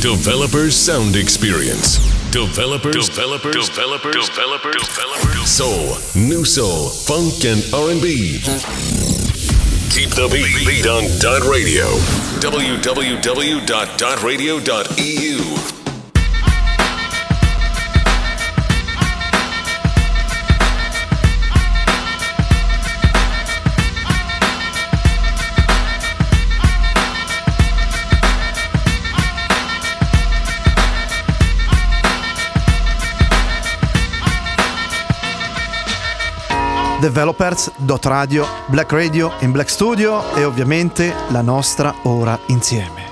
Developers Sound Experience. Developers, developers, developers, developers, developers. Soul, new soul, funk, and R&B. Keep the beat, beat on Dot Radio. www.dotradio.eu. Developers, Dot Radio, Black Radio in Black Studio e ovviamente la nostra ora insieme.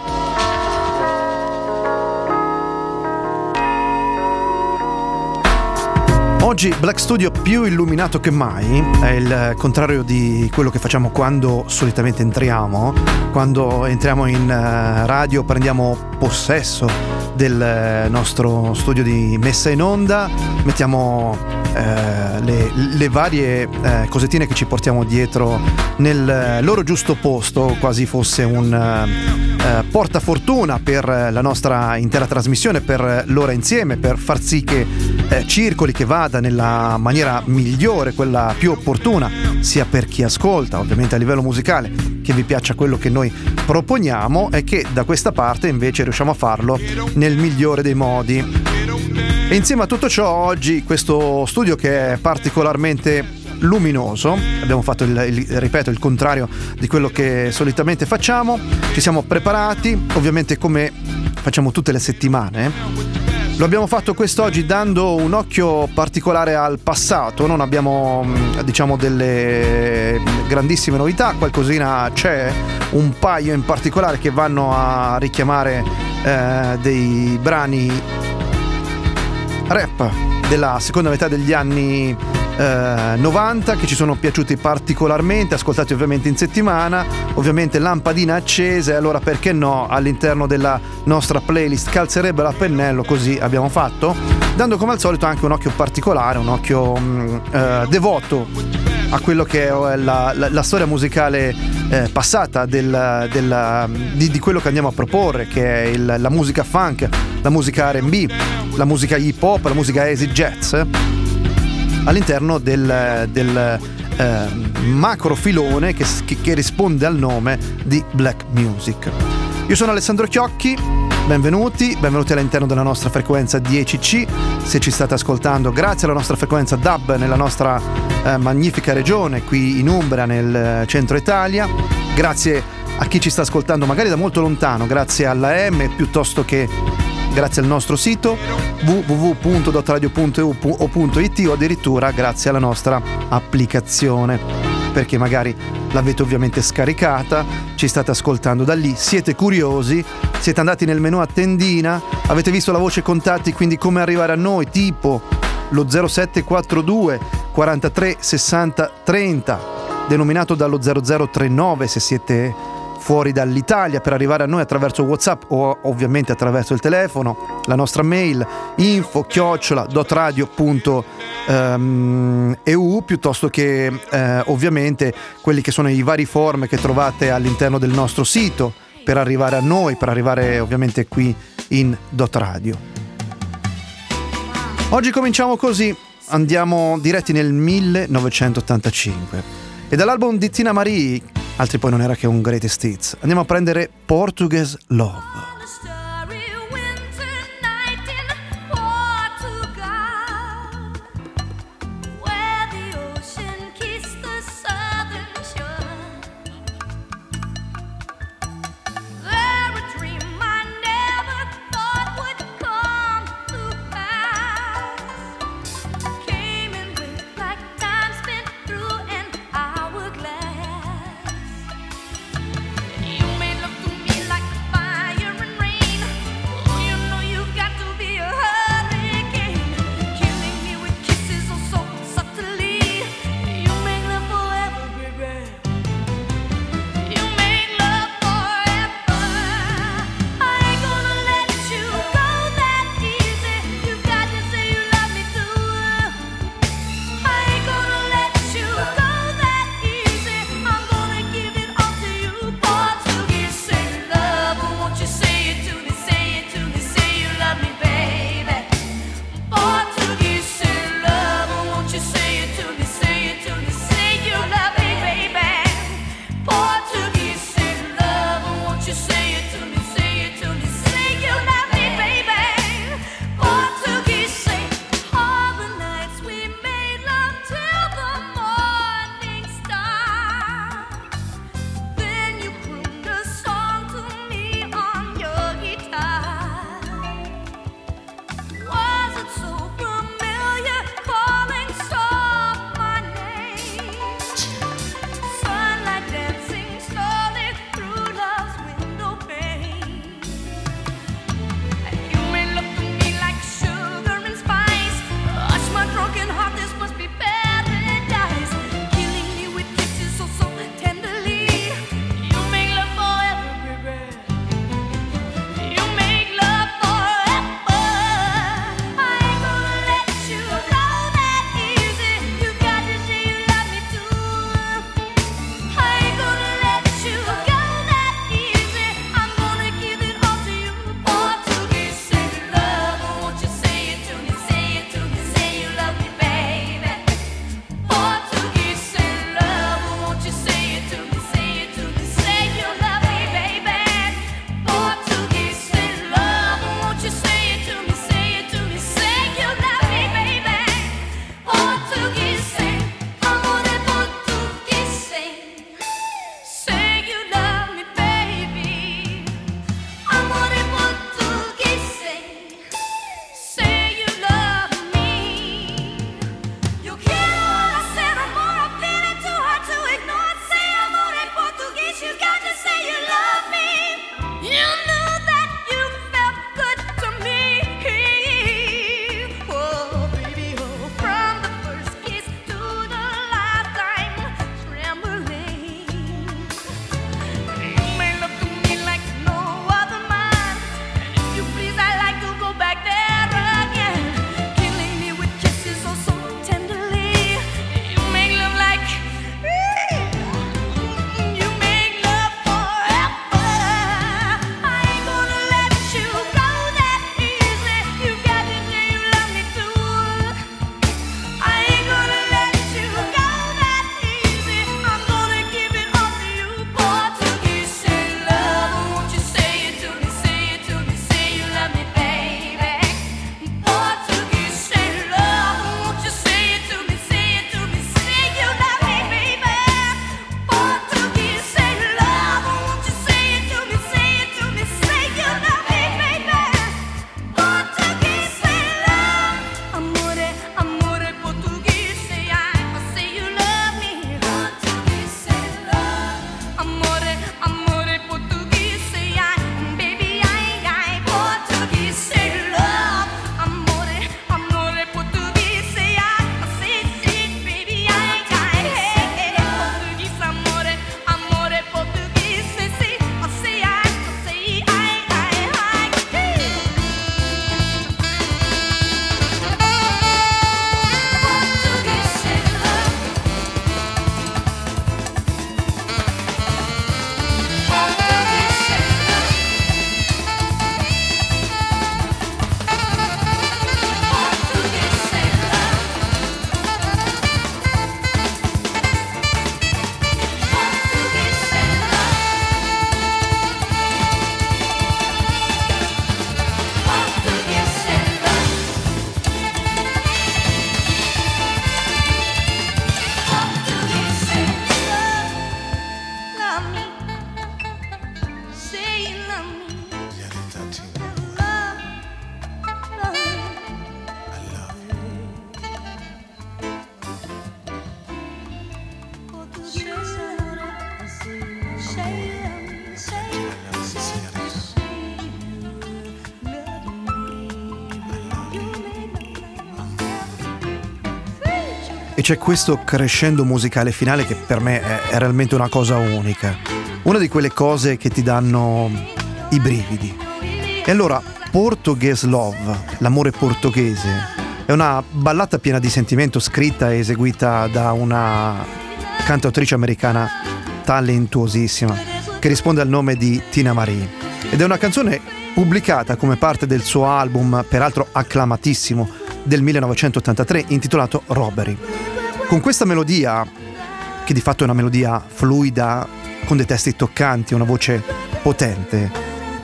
Oggi Black Studio più illuminato che mai, è il contrario di quello che facciamo quando solitamente entriamo. Quando entriamo in eh, radio prendiamo possesso del nostro studio di messa in onda, mettiamo eh, le, le, varie eh, cosettine che ci portiamo dietro nel loro giusto posto, quasi fosse un eh, portafortuna per la nostra intera trasmissione, per l'ora insieme, per far sì che eh, circoli, che vada nella maniera migliore, quella più opportuna, sia per chi ascolta, ovviamente a livello musicale, che vi piaccia quello che noi proponiamo e che da questa parte invece riusciamo a farlo nel migliore dei modi. E insieme a tutto ciò oggi questo studio che è particolarmente luminoso, abbiamo fatto il, il, ripeto il contrario di quello che solitamente facciamo, ci siamo preparati, ovviamente come facciamo tutte le settimane. Lo abbiamo fatto quest'oggi dando un occhio particolare al passato, non abbiamo diciamo delle grandissime novità, qualcosina c'è, un paio in particolare che vanno a richiamare eh, dei brani rap della seconda metà degli anni eh, 90 che ci sono piaciuti particolarmente, ascoltati ovviamente in settimana, ovviamente lampadina accesa e allora perché no all'interno della nostra playlist calzerebbero a pennello, così abbiamo fatto, dando come al solito anche un occhio particolare, un occhio mh, mm, eh, devoto a quello che è la, la, la storia musicale eh, passata del, del, di, di, quello che andiamo a proporre, che è il, la musica funk, la musica RB, la musica hip hop, la musica easy jazz, all'interno del, del eh, macro filone che, che risponde al nome di black music. Io sono Alessandro Chiocchi benvenuti, benvenuti all'interno della nostra frequenza 10C. Se ci state ascoltando, grazie alla nostra frequenza DAB nella nostra eh, magnifica regione qui in Umbria, nel eh, centro Italia. Grazie a chi ci sta ascoltando magari da molto lontano, grazie alla M piuttosto che grazie al nostro sito www.dotradio.eu.it o addirittura grazie alla nostra applicazione. Perché magari l'avete ovviamente scaricata, ci state ascoltando da lì, siete curiosi, siete andati nel menu a tendina, avete visto la voce contatti, quindi come arrivare a noi, tipo lo 0742 43 60 30, denominato dallo 0039 se siete fuori dall'Italia per arrivare a noi attraverso WhatsApp o ovviamente attraverso il telefono, la nostra mail info chiocciola.radio.eu piuttosto che eh, ovviamente quelli che sono i vari form che trovate all'interno del nostro sito per arrivare a noi, per arrivare ovviamente qui in Dot Radio. Oggi cominciamo così, andiamo diretti nel 1985 e dall'album di Tina Marie altri poi non era che un greatest hits. Andiamo a prendere Portuguese Love. C'è questo crescendo musicale finale che per me è, è realmente una cosa unica. Una di quelle cose che ti danno i brividi. E allora, Portuguese Love, l'amore portoghese, è una ballata piena di sentimento scritta e eseguita da una cantautrice americana talentuosissima che risponde al nome di Tina Marie. Ed è una canzone pubblicata come parte del suo album, peraltro acclamatissimo, del 1983 intitolato Robbery. Con questa melodia, che di fatto è una melodia fluida, con dei testi toccanti, una voce potente,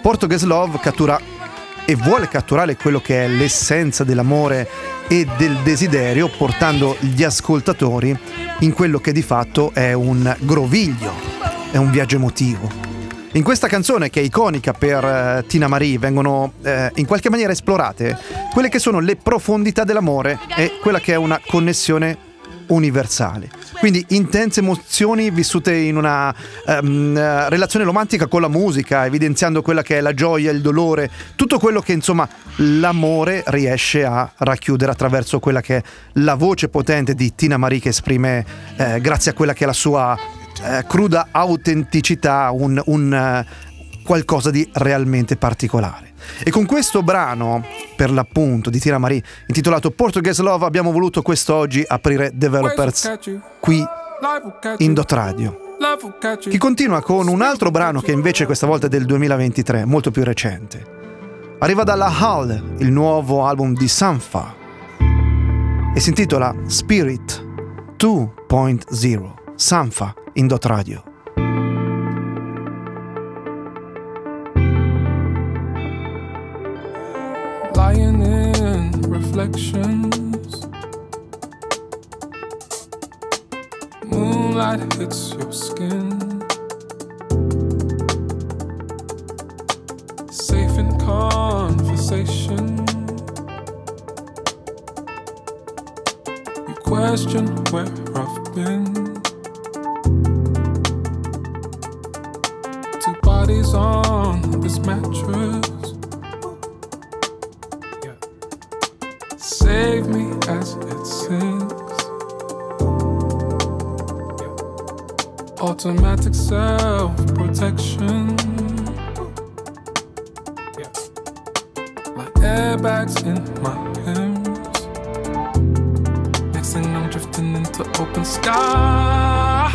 Portuguese Love cattura e vuole catturare quello che è l'essenza dell'amore e del desiderio, portando gli ascoltatori in quello che di fatto è un groviglio, è un viaggio emotivo. In questa canzone, che è iconica per uh, Tina Marie, vengono uh, in qualche maniera esplorate quelle che sono le profondità dell'amore e quella che è una connessione universale. Quindi intense emozioni vissute in una um, relazione romantica con la musica, evidenziando quella che è la gioia, il dolore, tutto quello che insomma l'amore riesce a racchiudere attraverso quella che è la voce potente di Tina Marie che esprime, eh, grazie a quella che è la sua eh, cruda autenticità, un, un uh, qualcosa di realmente particolare. E con questo brano, per l'appunto, di Tina Marie, intitolato Portuguese Love, abbiamo voluto quest'oggi aprire Developers qui in Dot Radio. Che continua con un altro brano che invece questa volta è del 2023, molto più recente. Arriva dalla Hull, il nuovo album di Sanfa, e si intitola Spirit 2.0. Sanfa in Dot Radio. Lying in reflections, moonlight hits your skin. Safe in conversation. You question where I've been. Two bodies on this mattress. Automatic self protection. Yeah. My airbags in my limbs. Next thing I'm drifting into open sky.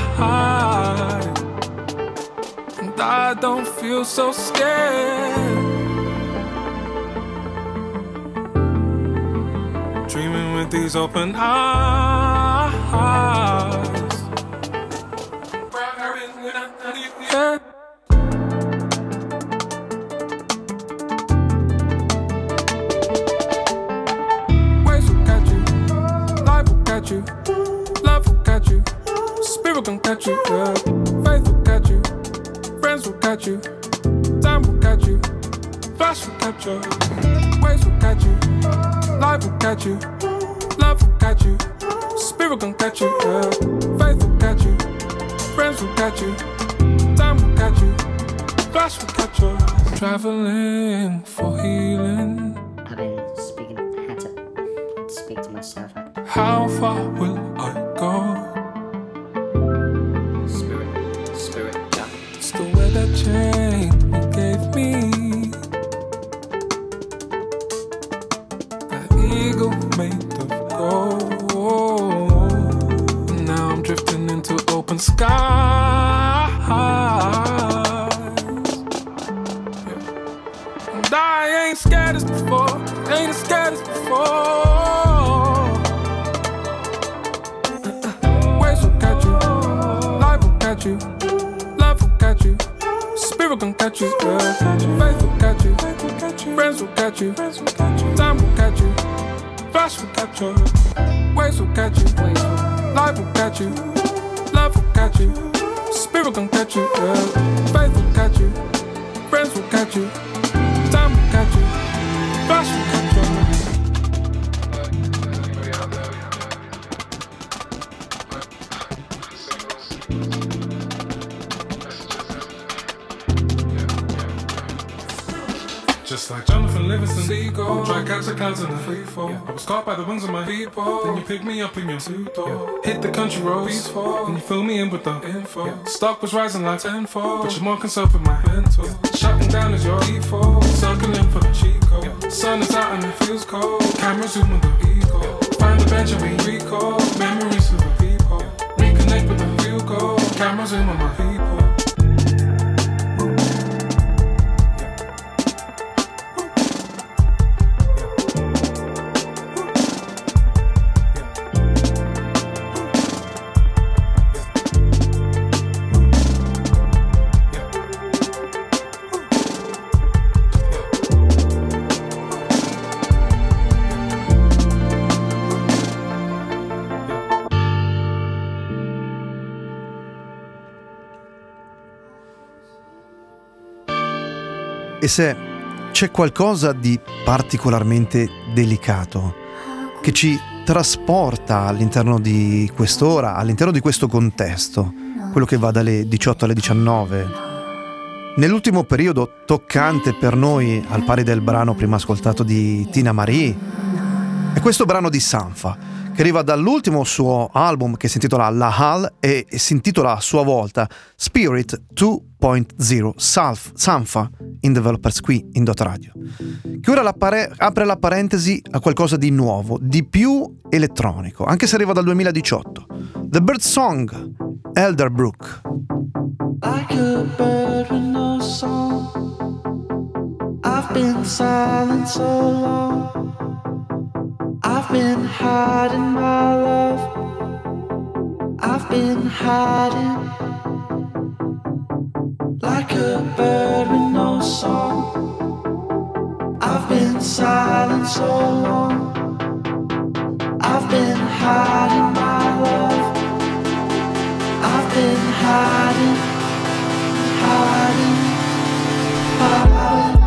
And I don't feel so scared. Dreaming with these open eyes. Catch you. Faith will catch you, friends will catch you, time will catch you, flash will catch you, waves will catch you, life will catch you, love will catch you, spirit can catch you. Faith will catch you, friends will catch you, time will catch you, flash will catch you. Jonathan Livingston, Seagull. Try catch a clouds in a free fall. I was caught by the wings of my people. Then you pick me up in your suit door. Hit the country roads, and you fill me in with the info. Stock was rising like tenfold, but you're more concerned with my mental. Shutting down is your default. Circling for the cheat code. Sun is out and it feels cold. Camera zoom zooming the ego. Find the bench and we recall memories of the people. Reconnect with the real goal. Camera zoom on my people. Se c'è qualcosa di particolarmente delicato che ci trasporta all'interno di quest'ora, all'interno di questo contesto, quello che va dalle 18 alle 19, nell'ultimo periodo toccante per noi, al pari del brano prima ascoltato di Tina Marie, è questo brano di Sanfa, che arriva dall'ultimo suo album che si intitola La Hal e si intitola a sua volta Spirit 2.0 Salf, Sanfa in Developers qui in Dot Radio, che ora la pare- apre la parentesi a qualcosa di nuovo, di più elettronico, anche se arriva dal 2018. The Bird Song, Elderbrook. Like a bird with no song. I've been silent so long. I've been hiding my love. I've been hiding. Like a bird with no song. I've been silent so long. I've been hiding my love. I've been hiding, hiding, hiding.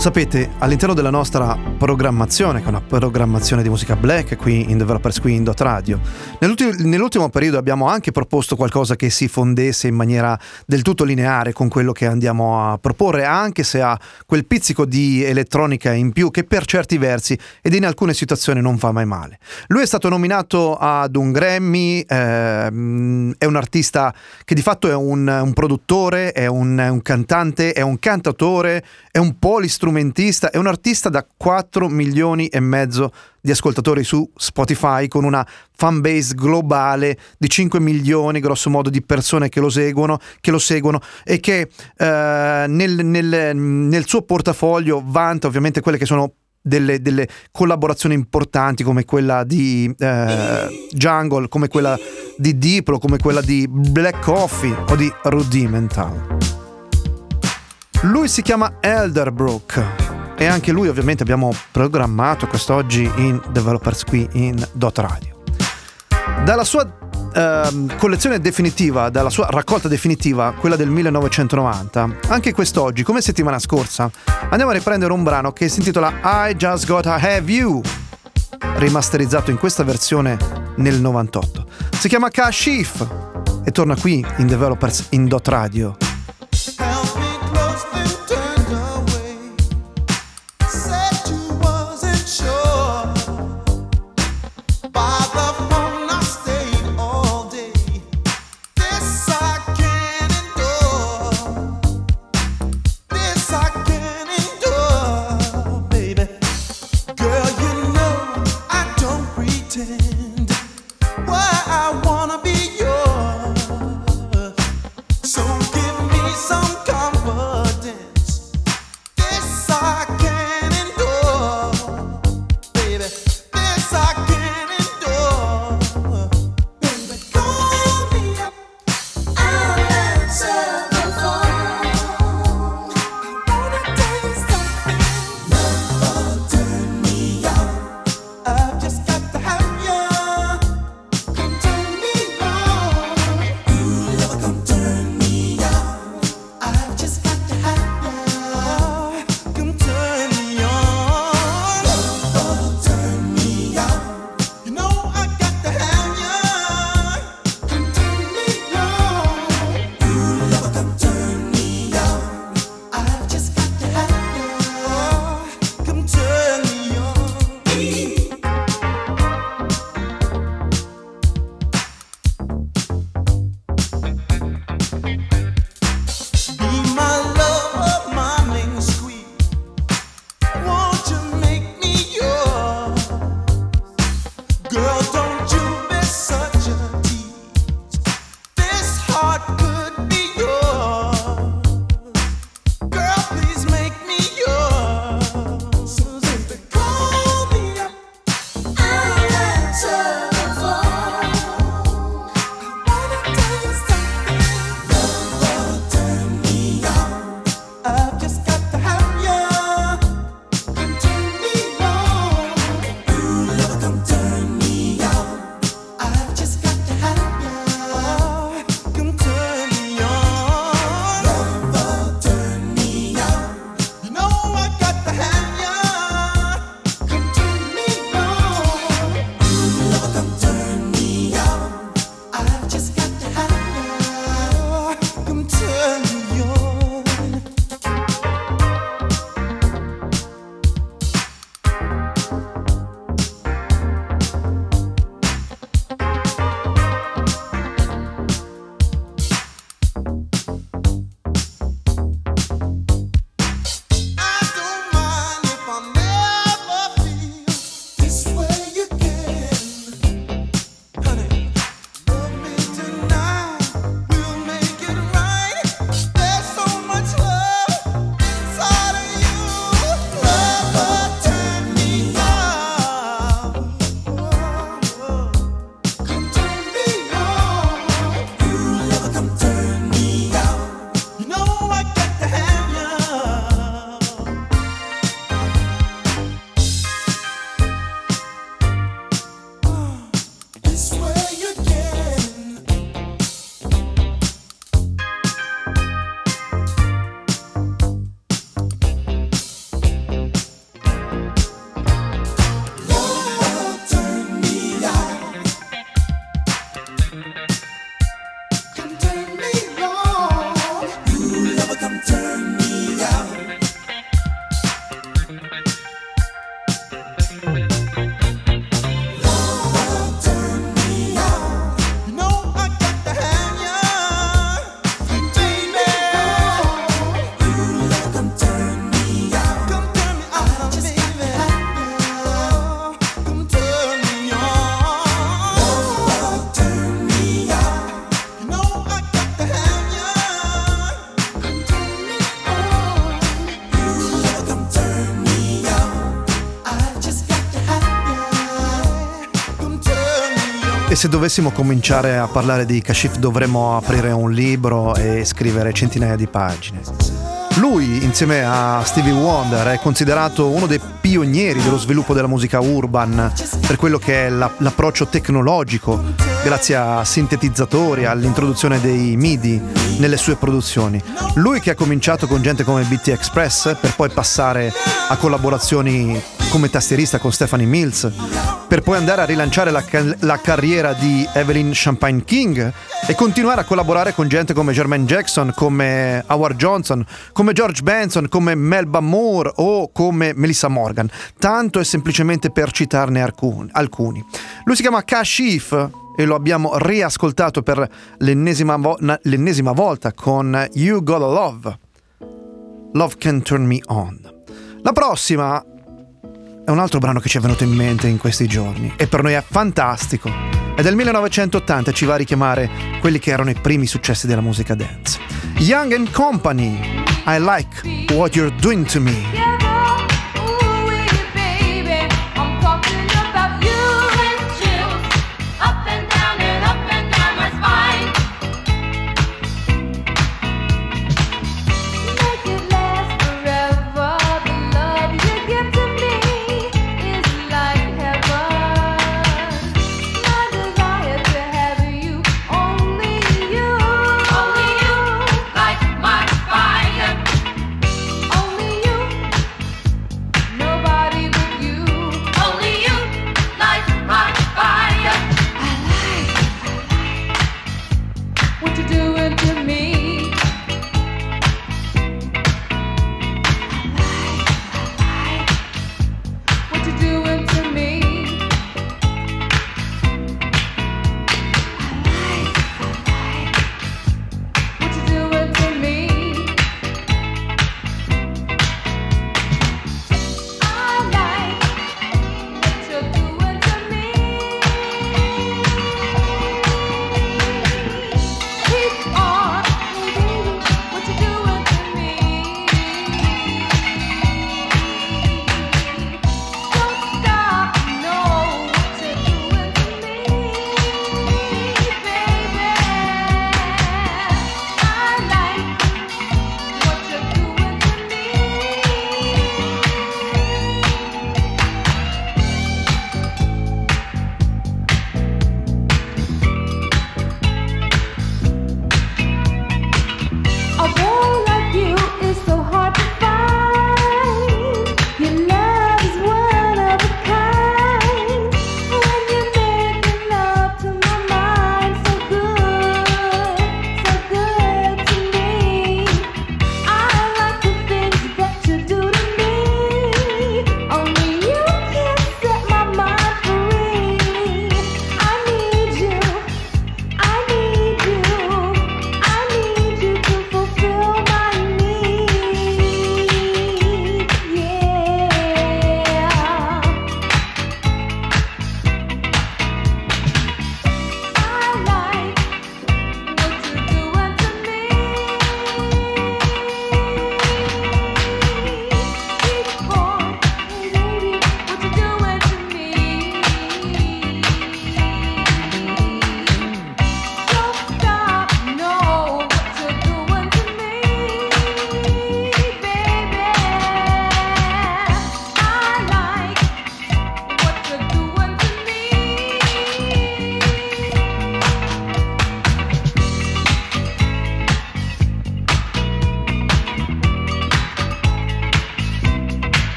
Sapete, all'interno della nostra programmazione, che è una programmazione di musica black qui in Developers Dot Radio, nell'ultimo, nell'ultimo periodo abbiamo anche proposto qualcosa che si fondesse in maniera del tutto lineare con quello che andiamo a proporre, anche se ha quel pizzico di elettronica in più che per certi versi ed in alcune situazioni non fa mai male. Lui è stato nominato ad un Grammy, ehm, è un artista che di fatto è un, un produttore, è un, un cantante, è un cantatore, è un polistrumentista, è un artista da 4 milioni e mezzo di ascoltatori su Spotify con una fanbase globale di 5 milioni grosso modo di persone che lo seguono, che lo seguono e che eh, nel, nel- nel suo portafoglio vanta ovviamente quelle che sono delle, delle collaborazioni importanti come quella di eh, Jungle, come quella di Diplo, come quella di Black Coffee o di Rudimental. Lui si chiama Elderbrook e anche lui ovviamente abbiamo programmato quest'oggi in Developers qui in Dot Radio. Dalla sua ehm, collezione definitiva, dalla sua raccolta definitiva, quella del 1990, anche quest'oggi, come settimana scorsa, andiamo a riprendere un brano che si intitola I Just Gotta Have You, rimasterizzato in questa versione nel 98. Si chiama Kashif e torna qui in Developers in Dot Radio. Se dovessimo cominciare a parlare di Kashif dovremmo aprire un libro e scrivere centinaia di pagine. Lui, insieme a Stevie Wonder, è considerato uno dei pionieri dello sviluppo della musica urban per quello che è la- l'approccio tecnologico, grazie a sintetizzatori, all'introduzione dei MIDI nelle sue produzioni. Lui che ha cominciato con gente come BT Express per poi passare a collaborazioni come tastierista con Stephanie Mills, per poi andare a rilanciare la, la carriera di Evelyn Champagne King e continuare a collaborare con gente come Jermaine Jackson, come Howard Johnson, come George Benson, come Melba Moore o come Melissa Morgan, tanto e semplicemente per citarne alcun- alcuni. Lui si chiama Kashif e lo abbiamo riascoltato per l'ennesima, vo- l'ennesima volta con You Gotta Love. Love Can Turn Me On. La prossima è un altro brano che ci è venuto in mente in questi giorni e per noi è fantastico. È del 1980 e ci va a richiamare quelli che erano i primi successi della musica dance. Young and Company, I Like What You're Doing to Me.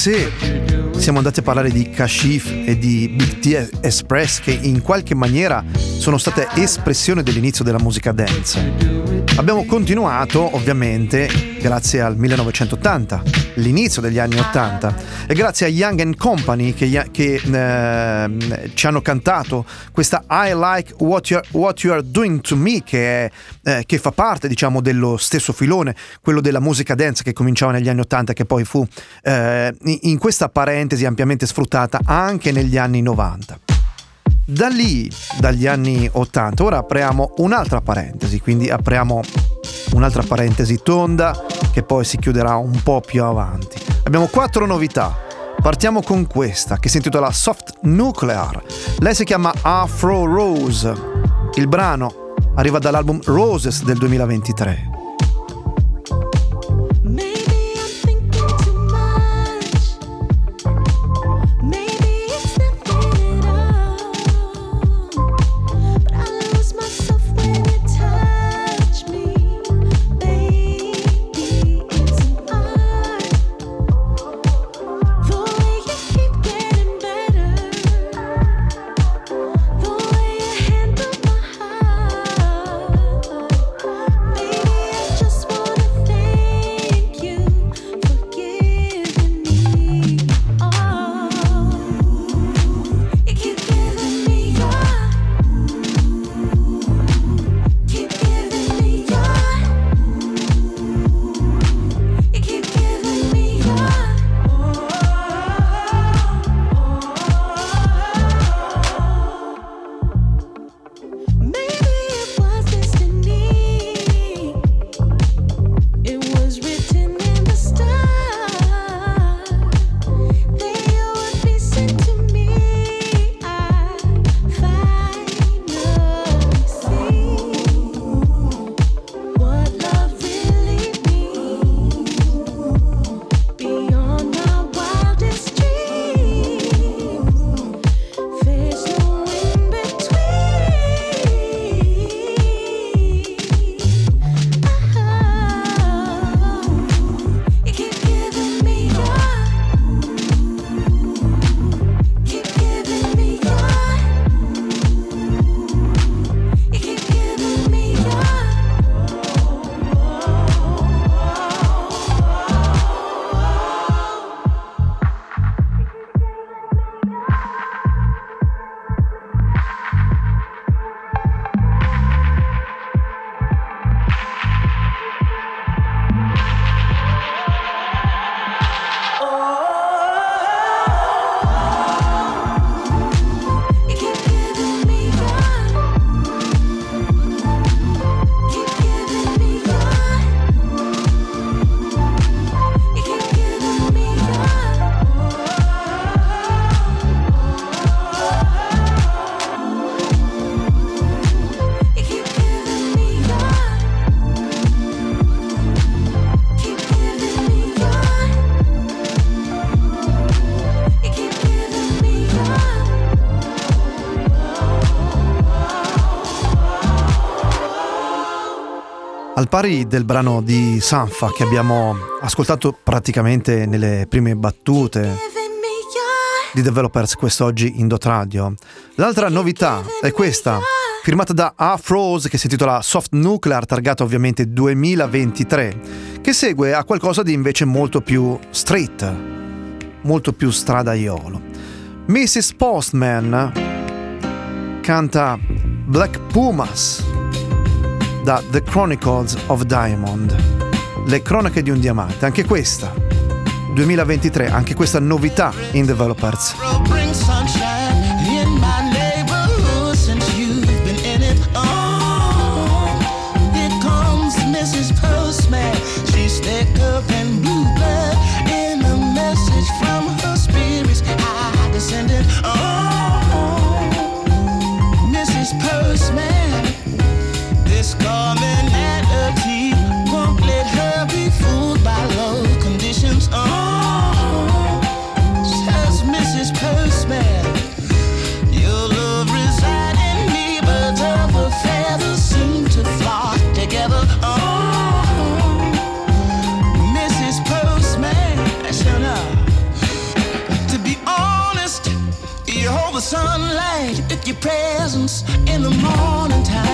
Se siamo andati a parlare di Kashif e di Big T Express che in qualche maniera sono state espressione dell'inizio della musica dance. Abbiamo continuato ovviamente grazie al 1980, l'inizio degli anni 80 e grazie a Young Company che, che, eh, ci hanno cantato questa I Like What You're, What You Are Doing To Me che, è, eh, che, fa parte diciamo dello stesso filone, quello della musica dance che cominciava negli anni 80 e che poi fu eh, in questa parentesi ampiamente sfruttata anche negli anni 90. Da lì, dagli anni 80, ora apriamo un'altra parentesi, quindi apriamo un'altra parentesi tonda che poi si chiuderà un po' più avanti. Abbiamo quattro novità. Partiamo con questa che si intitola Soft Nuclear. Lei si chiama Afro Rose. Il brano arriva dall'album Roses del 2023. Al pari del brano di Sanfa che abbiamo ascoltato praticamente nelle prime battute di Developers quest'oggi in Dot Radio, l'altra novità è questa, firmata da Afrose che si intitola Soft Nuclear, targata ovviamente 2023, che segue a qualcosa di invece molto più street, molto più stradaiolo. Mrs. Postman canta Black Pumas da The Chronicles of Diamond, le cronache di un diamante, anche questa. 2023, anche questa novità in Developers. Presence in the morning time,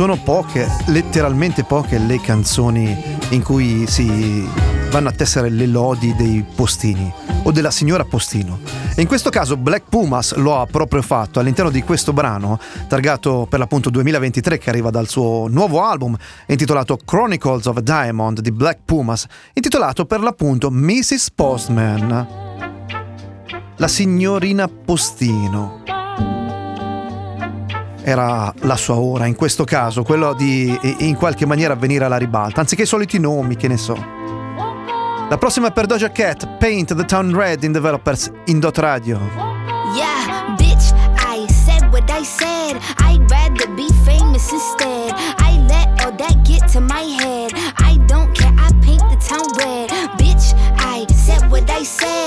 Sono poche, letteralmente poche, le canzoni in cui si vanno a tessere le lodi dei postini o della signora Postino. In questo caso Black Pumas lo ha proprio fatto all'interno di questo brano, targato per l'appunto 2023, che arriva dal suo nuovo album intitolato Chronicles of Diamond di Black Pumas, intitolato per l'appunto Mrs. Postman. La signorina Postino era la sua ora, in questo caso, quello di in qualche maniera venire alla ribalta, anziché i soliti nomi, che ne so. La prossima per Doja Cat, Paint the Town Red in Developers in Dot Radio. Yeah, bitch, I said what I said. I'd rather be famous instead. I let all that get to my head. I don't care, I paint the town red. Bitch, I said what I said.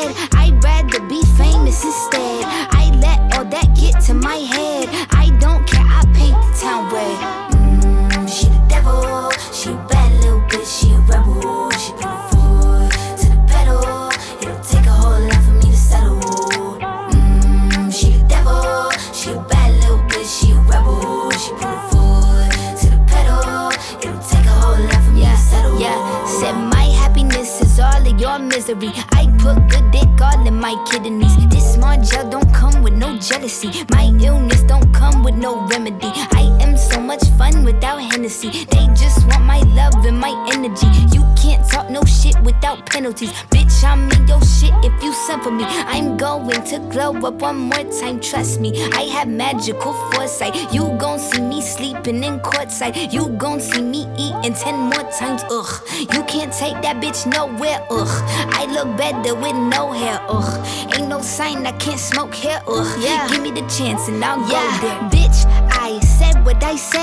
Magical foresight. You gon' see me sleeping in courtside. You gon' see me eating ten more times, ugh. You can't take that bitch nowhere, ugh. I look better with no hair, ugh. Ain't no sign I can't smoke hair, ugh. Yeah. Give me the chance and I'll go there. Bitch, I said what I said.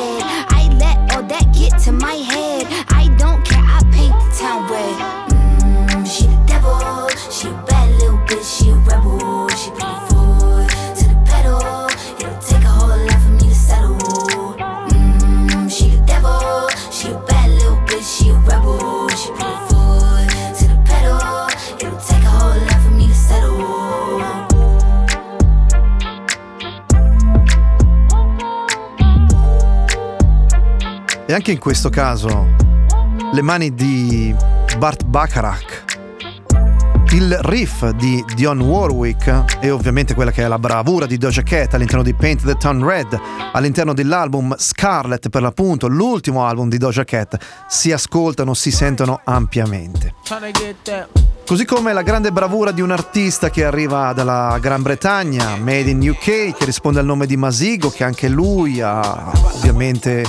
E anche in questo caso le mani di Bart Bacharach, il riff di Dionne Warwick e ovviamente quella che è la bravura di Doja Cat all'interno di Paint the Town Red, all'interno dell'album Scarlet per l'appunto, l'ultimo album di Doja Cat, si ascoltano, si sentono ampiamente. Così come la grande bravura di un artista che arriva dalla Gran Bretagna, Made in UK, che risponde al nome di Masigo, che anche lui ha ovviamente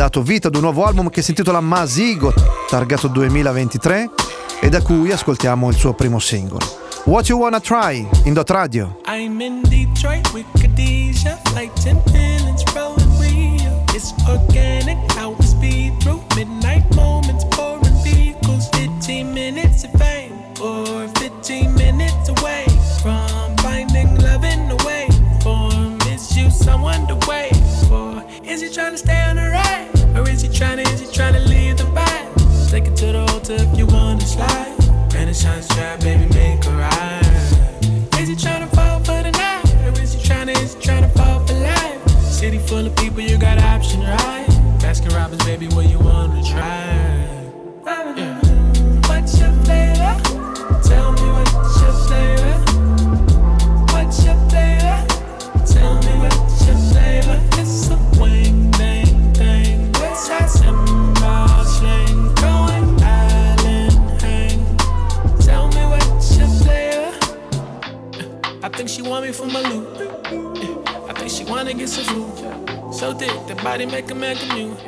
dato vita ad un nuovo album che si intitola Masigo, targato 2023, e da cui ascoltiamo il suo primo singolo. What You Wanna Try, in Dot Radio. I'm in Detroit with Khadijah, 10 minutes, rolling Rio. It's organic, how we speed through midnight moments, pouring vehicles, 15 minutes of fame, or 15 minutes away from finding love in the way. Form is you someone to wait for? Is he trying to stay Take it to the hotel if you wanna slide. Renaissance trap, baby, make a ride. Is he trying to fall for the night? Or is he trying to, is he trying to fall for life? City full of people, you got option, right? Want me for my loot. I think she wanna get some food. So thick, the body make a man commute.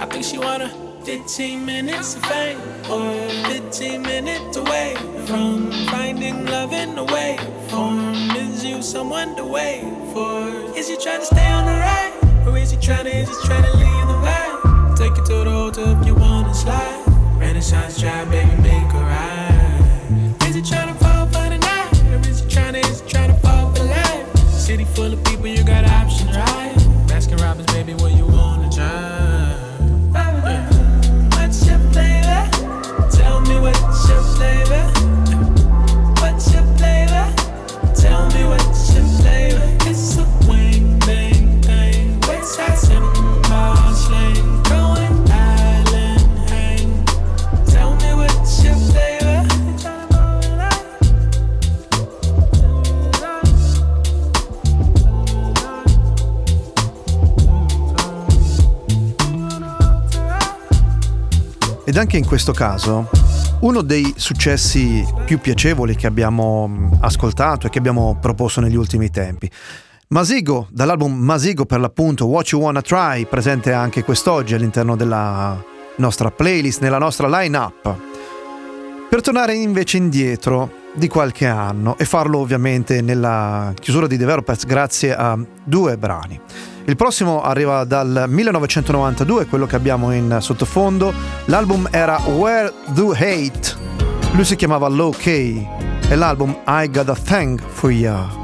I think she wanna 15 minutes of fame or 15 minutes away from finding love in the way. Form is you someone to wait for? Is he trying to stay on the ride? Or is he trying to, is he trying to leave the vibe? Take it to the hotel if you wanna slide. Renaissance drive, baby, make a ride. Full of people, you got anche in questo caso, uno dei successi più piacevoli che abbiamo mh, ascoltato e che abbiamo proposto negli ultimi tempi. Masigo, dall'album Masigo per l'appunto What You Wanna Try, presente anche quest'oggi all'interno della nostra playlist, nella nostra line-up. Per tornare invece indietro di qualche anno e farlo ovviamente nella chiusura di Developers grazie a due brani. Il prossimo arriva dal 1992, quello che abbiamo in sottofondo. L'album era Where Do Hate. Lui si chiamava Low K e l'album I Got a Thing for Ya.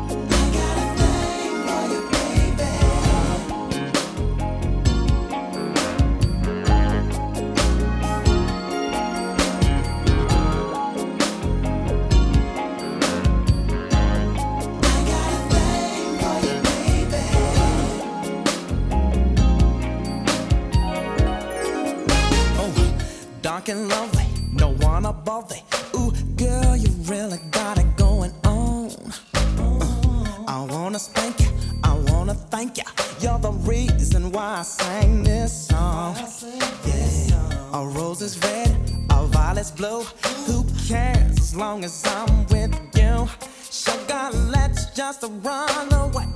Reason why I sang this song. Yeah. A rose is red, a violet's blue. Who cares as long as I'm with you? Sugar, let's just run away.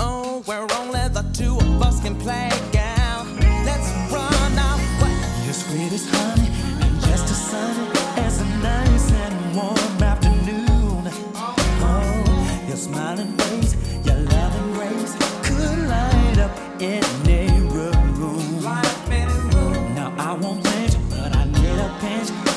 Oh, where only the two of us can play, gal. Let's run away. You're sweet as honey and just as sunny as a nice and warm afternoon. Oh, your smiling face, your loving grace up any room. Now I won't but I need a pinch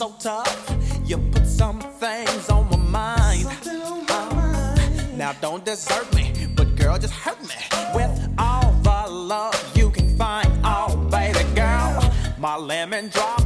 so tough. You put some things on my mind. On my mind. Now don't desert me, but girl, just hurt me with all the love you can find. Oh, baby girl, my lemon drop.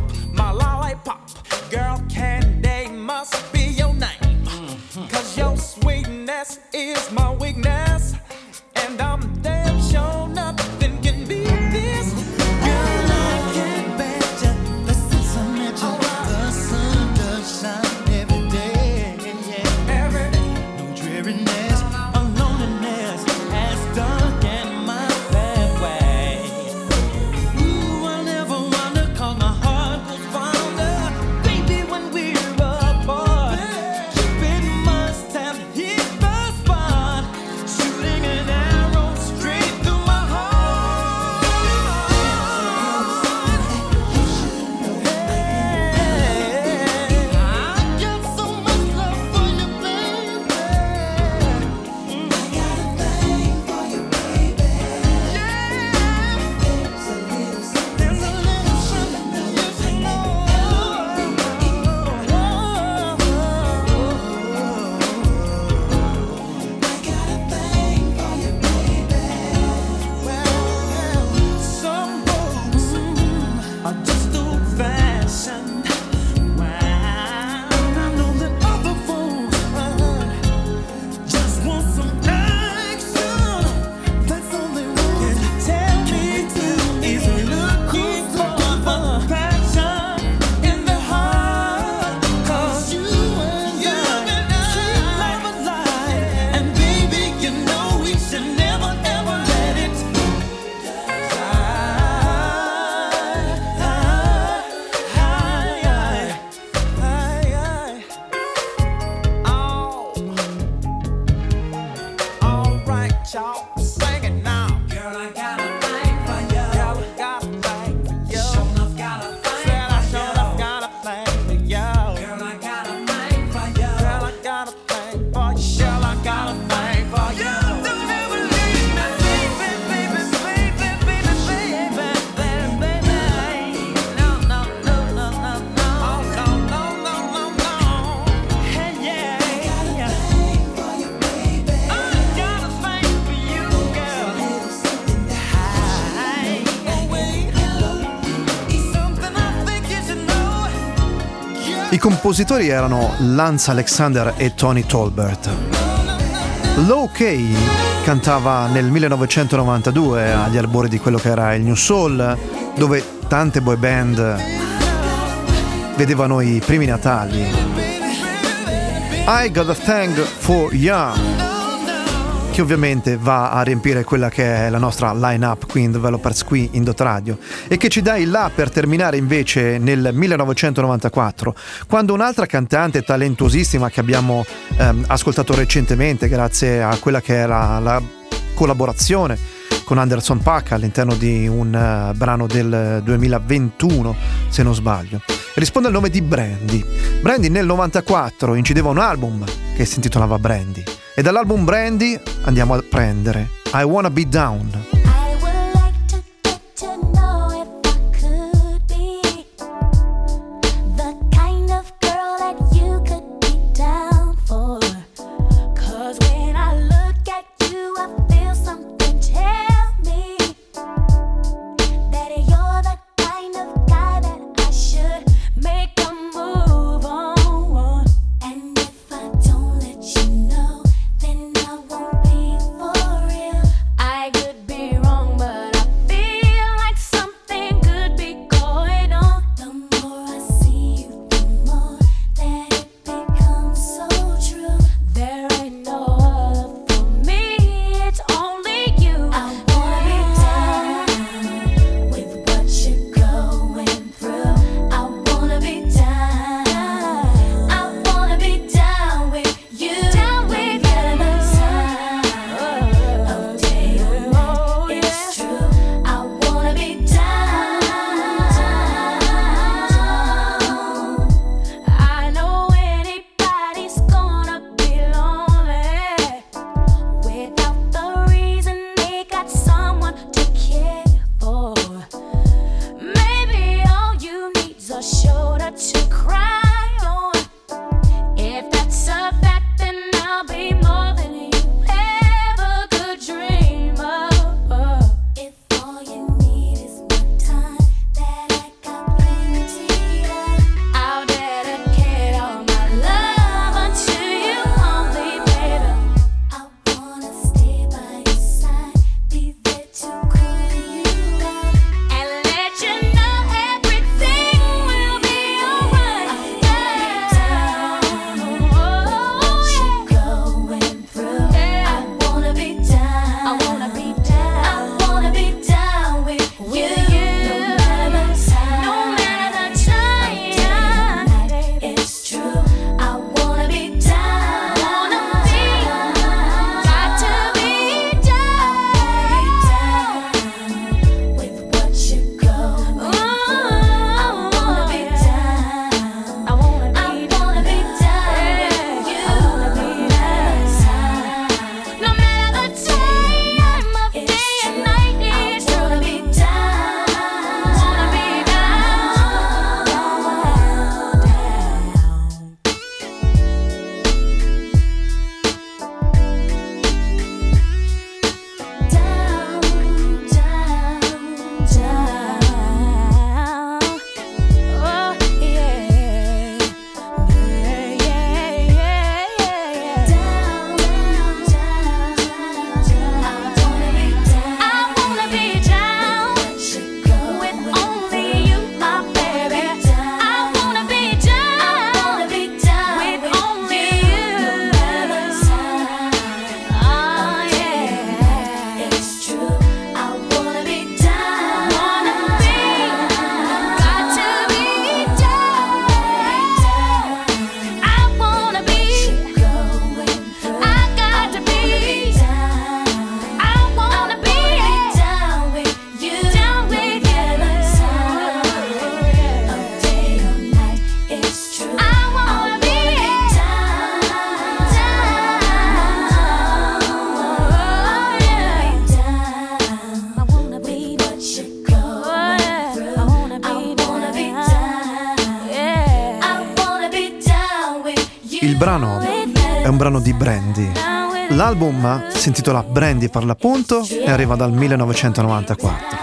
Compositori erano Lance Alexander e Tony Tolbert. Low Key cantava nel 1992 agli albori di quello che era il New Soul, dove tante boy band vedevano i primi Natali. I Got a Thing for Ya, che ovviamente va a riempire quella che è la nostra line-up qui in Developers qui in Dot Radio. E che ci dà il là per terminare invece nel 1994 quando un'altra cantante talentuosissima che abbiamo ehm, ascoltato recentemente grazie a quella che era la collaborazione con Anderson Paak all'interno di un eh, brano del 2021 se non sbaglio. Risponde al nome di Brandy. Brandy nel 94 incideva un album che si intitolava Brandy e dall'album Brandy andiamo a prendere I Wanna Be Down è un brano di Brandy. L'album si intitola Brandy per l'appunto e arriva dal 1994.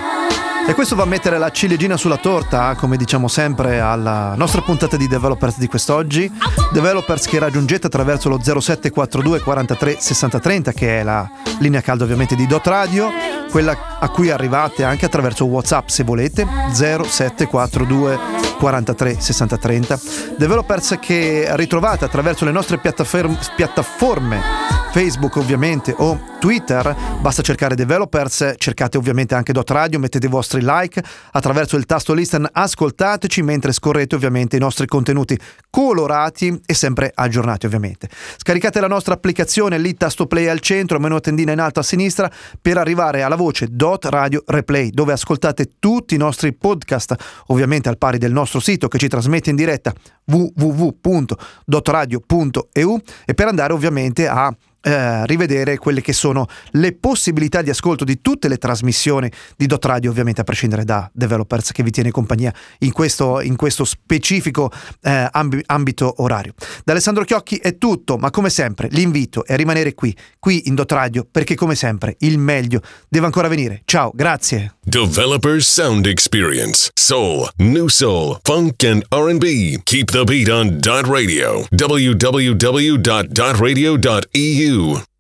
E questo va a mettere la ciliegina sulla torta, come diciamo sempre, alla nostra puntata di Developers di quest'oggi. Developers che raggiungete attraverso lo 0742 43 60 30, che è la linea calda ovviamente di Dot Radio, quella a cui arrivate anche attraverso WhatsApp se volete, 0742 43 60 30. Developers che ritrovate attraverso le nostre piattaform- piattaforme Facebook ovviamente o Twitter, basta cercare Developers, cercate ovviamente anche Dot Radio, mettete i vostri like attraverso il tasto listen, ascoltateci mentre scorrete ovviamente i nostri contenuti colorati e sempre aggiornati ovviamente. Scaricate la nostra applicazione, lì tasto play al centro, menu a tendina in alto a sinistra per arrivare alla voce Dot Radio Replay dove ascoltate tutti i nostri podcast, ovviamente al pari del nostro sito che ci trasmette in diretta www.dotradio.eu e per andare ovviamente a eh, rivedere quelle che sono le possibilità di ascolto di tutte le trasmissioni di Dot Radio, ovviamente a prescindere da Developers che vi tiene compagnia in questo, in questo specifico eh, ambi- ambito orario. Da Alessandro Chiocchi è tutto, ma come sempre l'invito è a rimanere qui, qui in Dot Radio, perché come sempre il meglio deve ancora venire. Ciao, grazie. Developers Sound Experience. Soul, New Soul, Funk, and R&B. Keep the beat on Dot Radio. www.dotradio.eu. you.